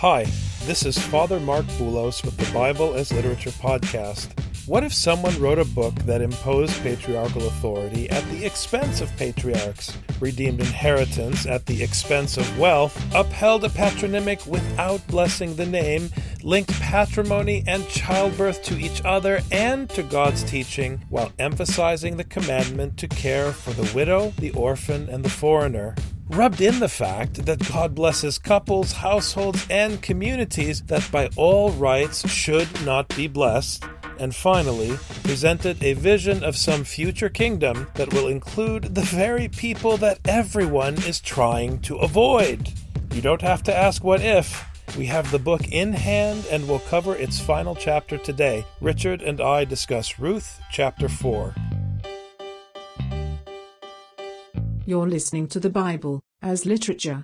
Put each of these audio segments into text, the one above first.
Hi, this is Father Mark Boulos with the Bible as Literature podcast. What if someone wrote a book that imposed patriarchal authority at the expense of patriarchs, redeemed inheritance at the expense of wealth, upheld a patronymic without blessing the name, linked patrimony and childbirth to each other and to God's teaching, while emphasizing the commandment to care for the widow, the orphan, and the foreigner? Rubbed in the fact that God blesses couples, households, and communities that by all rights should not be blessed, and finally, presented a vision of some future kingdom that will include the very people that everyone is trying to avoid. You don't have to ask what if. We have the book in hand and will cover its final chapter today. Richard and I discuss Ruth chapter 4. You're listening to the Bible as literature.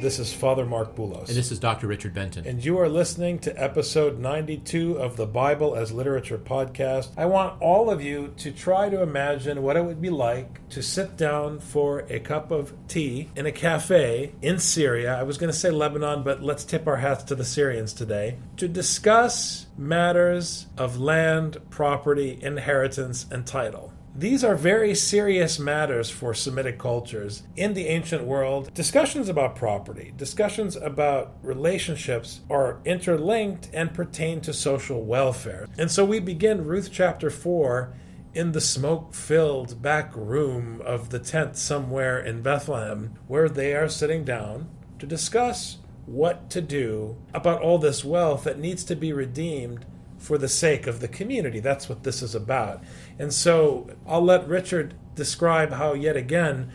This is Father Mark Boulos. And this is Dr. Richard Benton. And you are listening to episode 92 of the Bible as Literature podcast. I want all of you to try to imagine what it would be like to sit down for a cup of tea in a cafe in Syria. I was going to say Lebanon, but let's tip our hats to the Syrians today to discuss matters of land, property, inheritance, and title. These are very serious matters for Semitic cultures. In the ancient world, discussions about property, discussions about relationships are interlinked and pertain to social welfare. And so we begin Ruth chapter 4 in the smoke filled back room of the tent somewhere in Bethlehem, where they are sitting down to discuss what to do about all this wealth that needs to be redeemed for the sake of the community. That's what this is about. And so I'll let Richard describe how, yet again,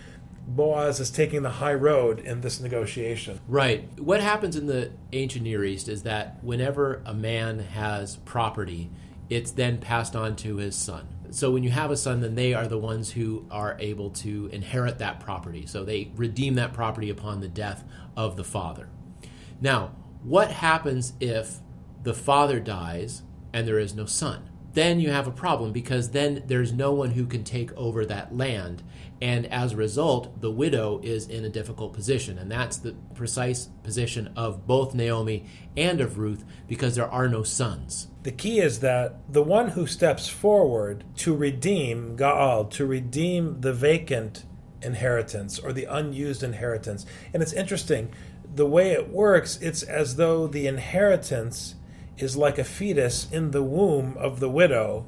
Boaz is taking the high road in this negotiation. Right. What happens in the ancient Near East is that whenever a man has property, it's then passed on to his son. So when you have a son, then they are the ones who are able to inherit that property. So they redeem that property upon the death of the father. Now, what happens if the father dies and there is no son. Then you have a problem because then there's no one who can take over that land. And as a result, the widow is in a difficult position. And that's the precise position of both Naomi and of Ruth because there are no sons. The key is that the one who steps forward to redeem Gaal, to redeem the vacant inheritance or the unused inheritance. And it's interesting, the way it works, it's as though the inheritance is like a fetus in the womb of the widow.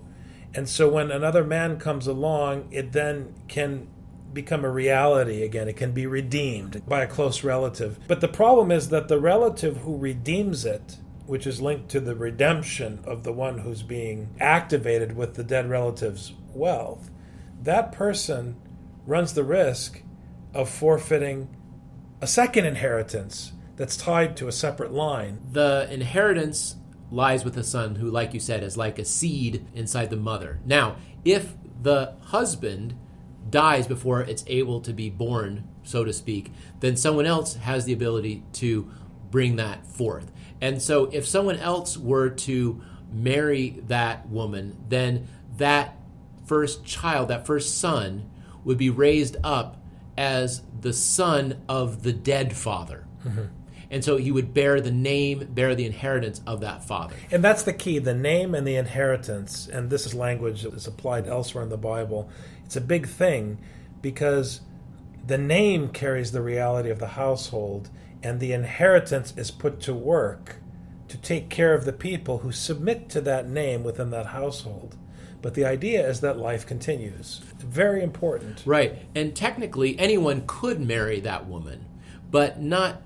And so when another man comes along, it then can become a reality again. It can be redeemed by a close relative. But the problem is that the relative who redeems it, which is linked to the redemption of the one who's being activated with the dead relative's wealth, that person runs the risk of forfeiting a second inheritance that's tied to a separate line. The inheritance lies with the son, who, like you said, is like a seed inside the mother. Now, if the husband dies before it's able to be born, so to speak, then someone else has the ability to bring that forth. And so, if someone else were to marry that woman, then that first child, that first son, would be raised up as the son of the dead father. Mm-hmm. And so he would bear the name, bear the inheritance of that father. And that's the key the name and the inheritance. And this is language that is applied elsewhere in the Bible. It's a big thing because the name carries the reality of the household, and the inheritance is put to work to take care of the people who submit to that name within that household. But the idea is that life continues. Very important. Right. And technically, anyone could marry that woman, but not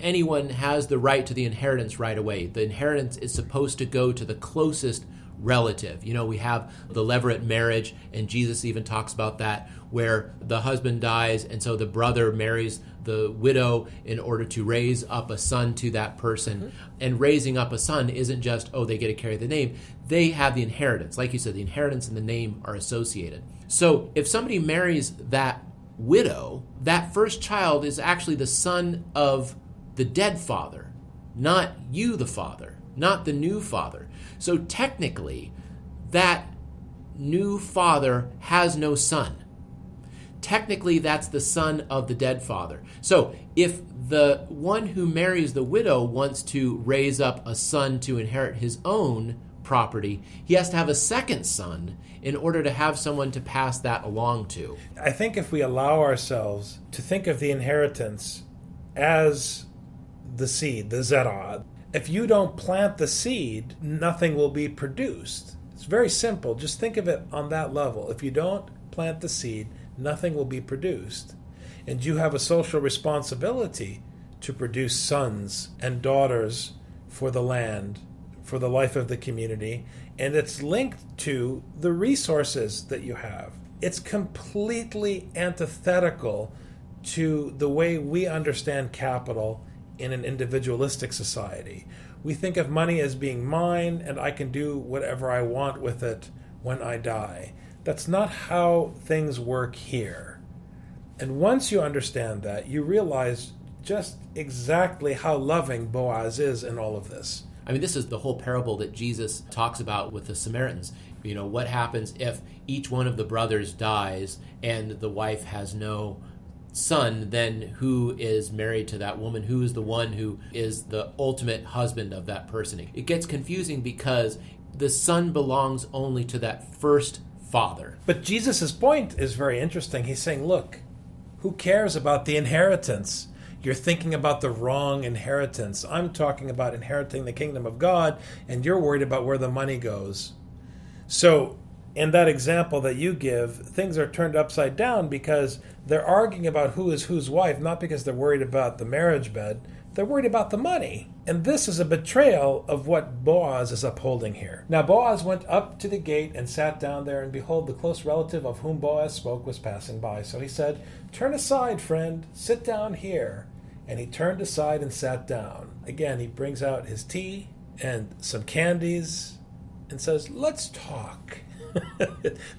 anyone has the right to the inheritance right away. The inheritance is supposed to go to the closest relative. You know, we have the levirate marriage, and Jesus even talks about that, where the husband dies, and so the brother marries the widow in order to raise up a son to that person. Mm-hmm. And raising up a son isn't just, oh, they get to carry the name, they have the inheritance. Like you said, the inheritance and the name are associated. So if somebody marries that widow, that first child is actually the son of the dead father, not you, the father, not the new father. So technically, that new father has no son. Technically, that's the son of the dead father. So if the one who marries the widow wants to raise up a son to inherit his own property, he has to have a second son in order to have someone to pass that along to. I think if we allow ourselves to think of the inheritance as the seed, the zerah, if you don't plant the seed, nothing will be produced. It's very simple. Just think of it on that level. If you don't plant the seed, nothing will be produced. And you have a social responsibility to produce sons and daughters for the land, for the life of the community, and it's linked to the resources that you have. It's completely antithetical to the way we understand capital in an individualistic society. We think of money as being mine and I can do whatever I want with it when I die. That's not how things work here. And once you understand that, you realize just exactly how loving Boaz is in all of this. I mean, this is the whole parable that Jesus talks about with the Samaritans. You know, what happens if each one of the brothers dies and the wife has no son, then who is married to that woman? Who is the one who is the ultimate husband of that person? It gets confusing because the son belongs only to that first father. But Jesus' point is very interesting. He's saying, look, who cares about the inheritance? You're thinking about the wrong inheritance. I'm talking about inheriting the kingdom of God, and you're worried about where the money goes. So, in that example that you give, things are turned upside down because they're arguing about who is whose wife, not because they're worried about the marriage bed, they're worried about the money. And this is a betrayal of what Boaz is upholding here. Now, Boaz went up to the gate and sat down there, and behold, the close relative of whom Boaz spoke was passing by. So he said, Turn aside, friend, sit down here. And he turned aside and sat down. Again, he brings out his tea and some candies and says, Let's talk.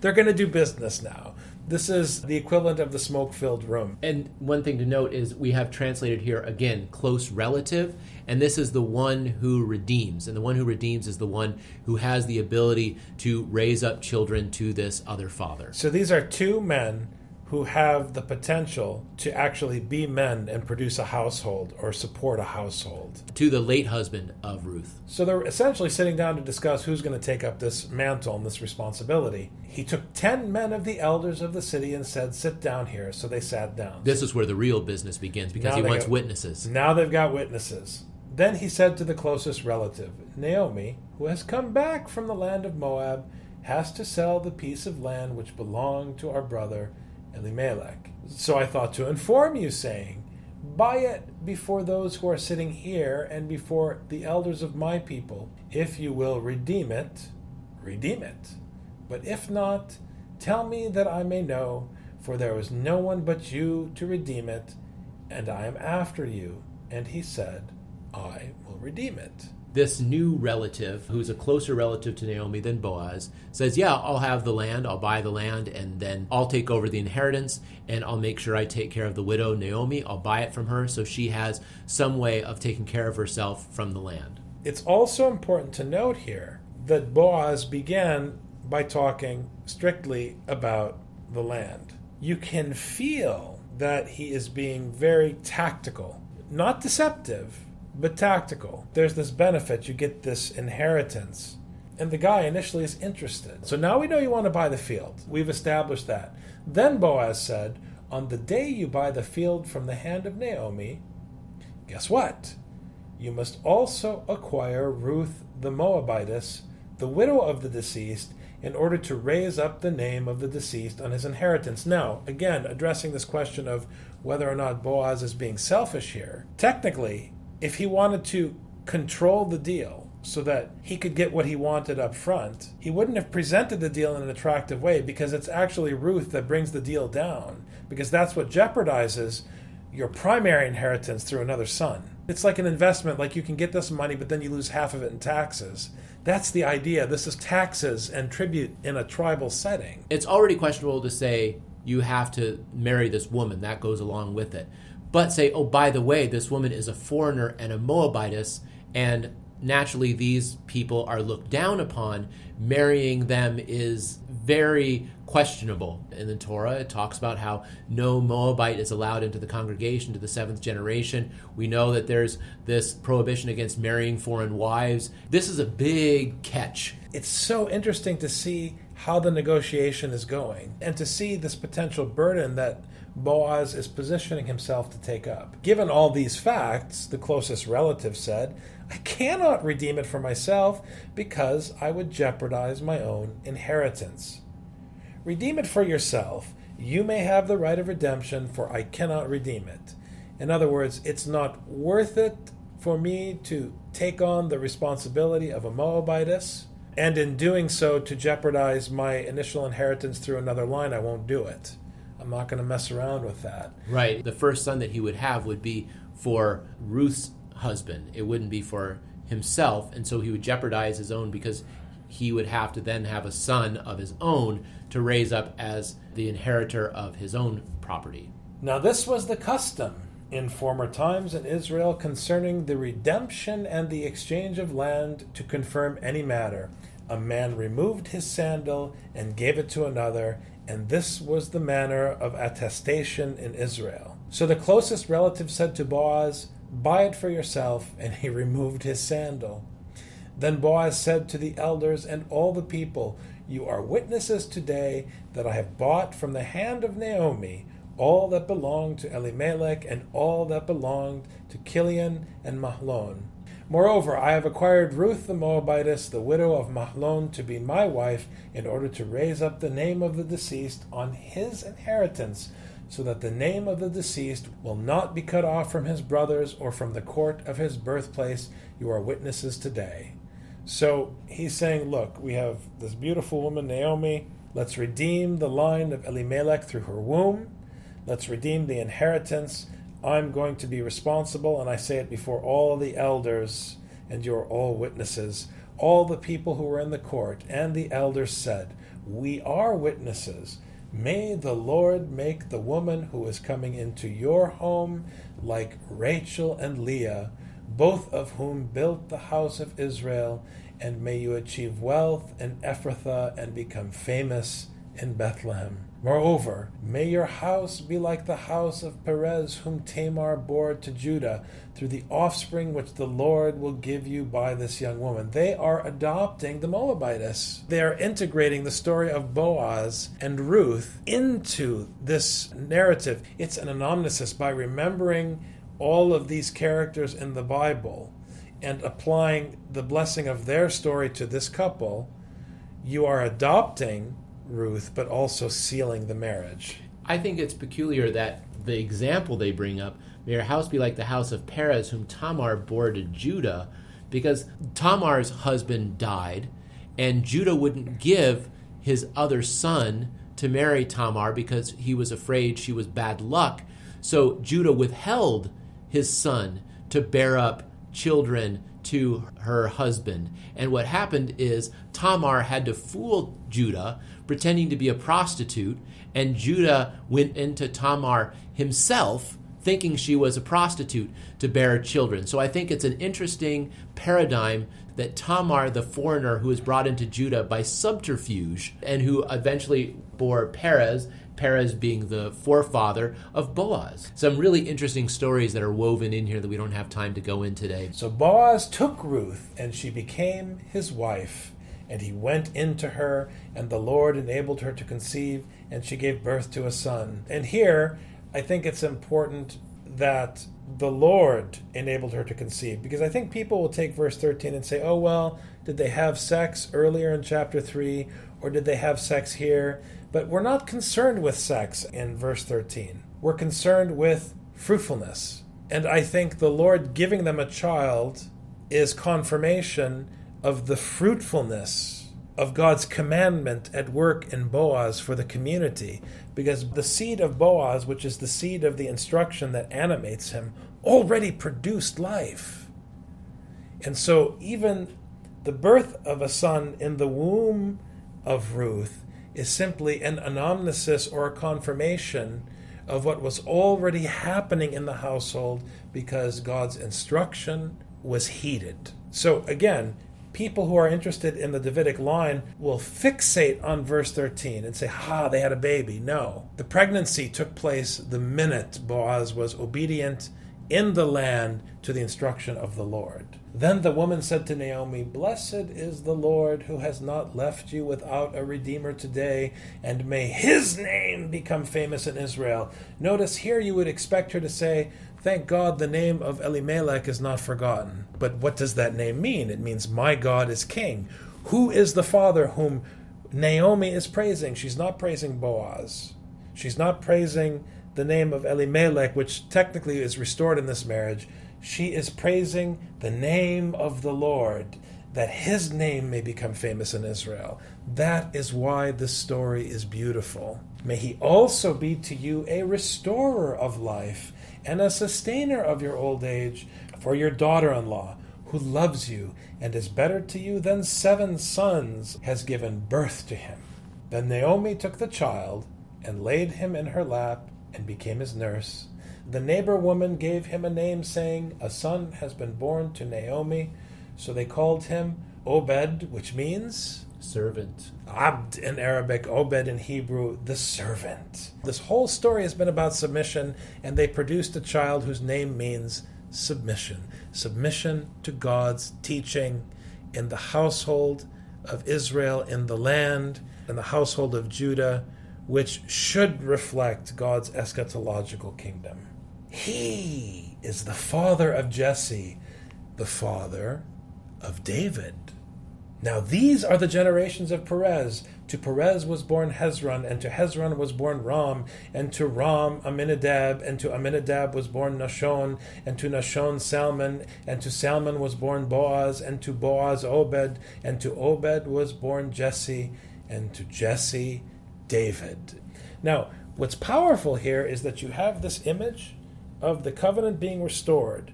They're going to do business now. This is the equivalent of the smoke filled room. And one thing to note is we have translated here again close relative, and this is the one who redeems. And the one who redeems is the one who has the ability to raise up children to this other father. So these are two men who have the potential to actually be men and produce a household or support a household. To the late husband of Ruth. So they're essentially sitting down to discuss who's going to take up this mantle and this responsibility. He took ten men of the elders of the city and said, Sit down here. So they sat down. This is where the real business begins because now he wants got, witnesses. Now they've got witnesses. Then he said to the closest relative, Naomi, who has come back from the land of Moab, has to sell the piece of land which belonged to our brother Elimelech. So I thought to inform you, saying, Buy it before those who are sitting here and before the elders of my people. If you will redeem it, redeem it. But if not, tell me that I may know, for there is no one but you to redeem it, and I am after you. And he said, I will redeem it this new relative, who's a closer relative to Naomi than Boaz, says, Yeah, I'll have the land, I'll buy the land, and then I'll take over the inheritance, and I'll make sure I take care of the widow, Naomi. I'll buy it from her so she has some way of taking care of herself from the land. It's also important to note here that Boaz began by talking strictly about the land. You can feel that he is being very tactical, not deceptive but tactical. There's this benefit, you get this inheritance. And the guy initially is interested. So now we know you want to buy the field. We've established that. Then Boaz said, On the day you buy the field from the hand of Naomi, guess what? You must also acquire Ruth the Moabitess, the widow of the deceased, in order to raise up the name of the deceased on his inheritance. Now, again, addressing this question of whether or not Boaz is being selfish here, technically, if he wanted to control the deal, so that he could get what he wanted up front, he wouldn't have presented the deal in an attractive way because it's actually Ruth that brings the deal down, because that's what jeopardizes your primary inheritance through another son. It's like an investment, like you can get this money, but then you lose half of it in taxes. That's the idea. This is taxes and tribute in a tribal setting. It's already questionable to say you have to marry this woman, that goes along with it. But say, oh, by the way, this woman is a foreigner and a Moabitess, and naturally these people are looked down upon. Marrying them is very questionable. In the Torah, it talks about how no Moabite is allowed into the congregation to the seventh generation. We know that there's this prohibition against marrying foreign wives. This is a big catch. It's so interesting to see how the negotiation is going and to see this potential burden that Boaz is positioning himself to take up. Given all these facts, the closest relative said, I cannot redeem it for myself because I would jeopardize my own inheritance. Redeem it for yourself. You may have the right of redemption, for I cannot redeem it. In other words, it's not worth it for me to take on the responsibility of a Moabitess, and in doing so, to jeopardize my initial inheritance through another line. I won't do it. I'm not going to mess around with that. Right. The first son that he would have would be for Ruth's husband. It wouldn't be for himself, and so he would jeopardize his own because he would have to then have a son of his own to raise up as the inheritor of his own property. Now, this was the custom in former times in Israel concerning the redemption and the exchange of land to confirm any matter. A man removed his sandal and gave it to another, and this was the manner of attestation in Israel. So the closest relative said to Boaz, Buy it for yourself, and he removed his sandal. Then Boaz said to the elders and all the people, You are witnesses today that I have bought from the hand of Naomi all that belonged to Elimelech and all that belonged to Chilion and Mahlon. Moreover, I have acquired Ruth the Moabitess, the widow of Mahlon, to be my wife, in order to raise up the name of the deceased on his inheritance, so that the name of the deceased will not be cut off from his brothers or from the court of his birthplace. You are witnesses today. So he's saying, Look, we have this beautiful woman, Naomi. Let's redeem the line of Elimelech through her womb. Let's redeem the inheritance. I'm going to be responsible, and I say it before all the elders, and you're all witnesses. All the people who were in the court and the elders said, We are witnesses. May the Lord make the woman who is coming into your home like Rachel and Leah both of whom built the house of Israel, and may you achieve wealth in Ephrathah and become famous in Bethlehem. Moreover, may your house be like the house of Perez, whom Tamar bore to Judah, through the offspring which the Lord will give you by this young woman. They are adopting the Moabitess. They are integrating the story of Boaz and Ruth into this narrative. It's an anamnesis by remembering all of these characters in the Bible and applying the blessing of their story to this couple, you are adopting Ruth, but also sealing the marriage. I think it's peculiar that the example they bring up, may your house be like the house of Perez, whom Tamar bore to Judah, because Tamar's husband died, and Judah wouldn't give his other son to marry Tamar because he was afraid she was bad luck. So Judah withheld his son to bear up children to her husband. And what happened is Tamar had to fool Judah, pretending to be a prostitute, and Judah went into Tamar himself, thinking she was a prostitute, to bear children. So I think it's an interesting paradigm that Tamar, the foreigner who was brought into Judah by subterfuge and who eventually bore Perez, Perez being the forefather of Boaz. Some really interesting stories that are woven in here that we don't have time to go in today. So Boaz took Ruth, and she became his wife. And he went into her, and the Lord enabled her to conceive, and she gave birth to a son. And here, I think it's important that the Lord enabled her to conceive, because I think people will take verse 13 and say, oh, well, did they have sex earlier in chapter 3, or did they have sex here? But we're not concerned with sex in verse 13. We're concerned with fruitfulness. And I think the Lord giving them a child is confirmation of the fruitfulness of God's commandment at work in Boaz for the community. Because the seed of Boaz, which is the seed of the instruction that animates him, already produced life. And so, even the birth of a son in the womb of Ruth is simply an anamnesis or a confirmation of what was already happening in the household because God's instruction was heeded. So, again, people who are interested in the Davidic line will fixate on verse 13 and say, ha, they had a baby. No. The pregnancy took place the minute Boaz was obedient in the land to the instruction of the Lord. Then the woman said to Naomi, Blessed is the Lord who has not left you without a redeemer today, and may his name become famous in Israel. Notice here you would expect her to say, Thank God the name of Elimelech is not forgotten. But what does that name mean? It means, My God is king. Who is the father whom Naomi is praising? She's not praising Boaz. She's not praising the name of Elimelech, which technically is restored in this marriage. She is praising the name of the Lord, that his name may become famous in Israel. That is why this story is beautiful. May he also be to you a restorer of life and a sustainer of your old age for your daughter in law, who loves you and is better to you than seven sons, has given birth to him. Then Naomi took the child and laid him in her lap and became his nurse. The neighbor woman gave him a name, saying, A son has been born to Naomi. So they called him Obed, which means servant. Abd in Arabic, Obed in Hebrew, the servant. This whole story has been about submission, and they produced a child whose name means submission. Submission to God's teaching in the household of Israel, in the land, in the household of Judah, which should reflect God's eschatological kingdom. He is the father of Jesse, the father of David. Now these are the generations of Perez. To Perez was born Hezron, and to Hezron was born Ram, and to Ram Amminadab, and to Amminadab was born Nahshon, and to Nahshon Salmon, and to Salmon was born Boaz, and to Boaz Obed, and to Obed was born Jesse, and to Jesse David. Now, what's powerful here is that you have this image of the covenant being restored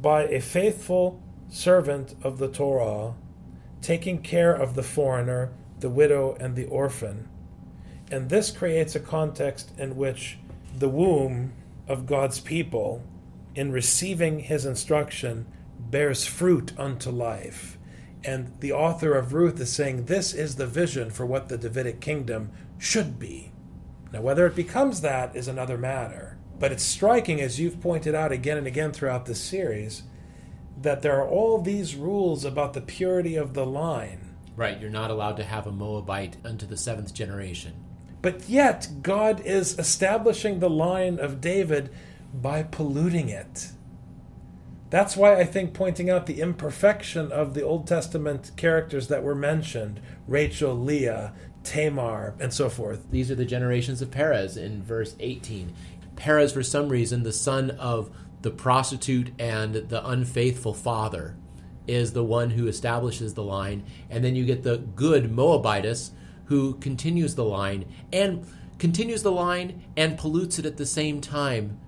by a faithful servant of the Torah taking care of the foreigner, the widow, and the orphan. And this creates a context in which the womb of God's people, in receiving his instruction, bears fruit unto life. And the author of Ruth is saying this is the vision for what the Davidic kingdom should be. Now, whether it becomes that is another matter. But it's striking, as you've pointed out again and again throughout this series, that there are all these rules about the purity of the line. Right, you're not allowed to have a Moabite unto the seventh generation. But yet, God is establishing the line of David by polluting it. That's why I think pointing out the imperfection of the Old Testament characters that were mentioned Rachel, Leah, Tamar, and so forth. These are the generations of Perez in verse 18. Perez, for some reason, the son of the prostitute and the unfaithful father is the one who establishes the line, and then you get the good Moabitess who continues the line and continues the line and pollutes it at the same time,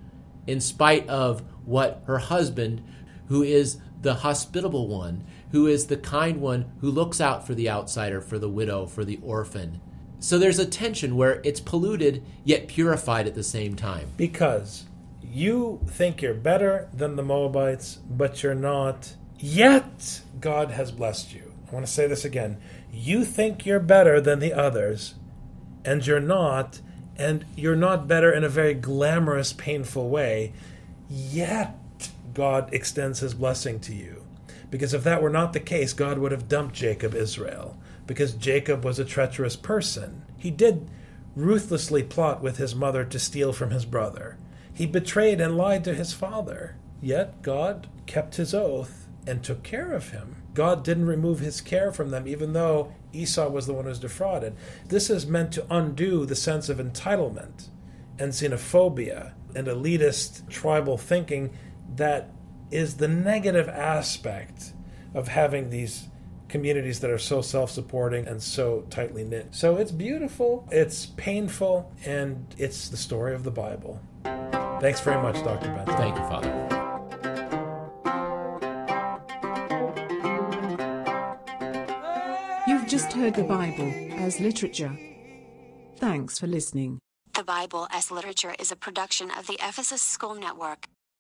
in spite of what her husband, who is the hospitable one, who is the kind one who looks out for the outsider, for the widow, for the orphan. So there's a tension where it's polluted yet purified at the same time. Because you think you're better than the Moabites, but you're not. Yet God has blessed you. I want to say this again. You think you're better than the others, and you're not, and you're not better in a very glamorous, painful way. Yet God extends his blessing to you. Because if that were not the case, God would have dumped Jacob Israel. Because Jacob was a treacherous person. He did ruthlessly plot with his mother to steal from his brother. He betrayed and lied to his father. Yet God kept his oath and took care of him. God didn't remove his care from them, even though Esau was the one who was defrauded. This is meant to undo the sense of entitlement and xenophobia and elitist tribal thinking that is the negative aspect of having these communities that are so self supporting and so tightly knit. So it's beautiful, it's painful, and it's the story of the Bible. Thanks very much, Dr. Ben. Thank you, Father. You've just heard the Bible as literature. Thanks for listening. The Bible as Literature is a production of the Ephesus School Network.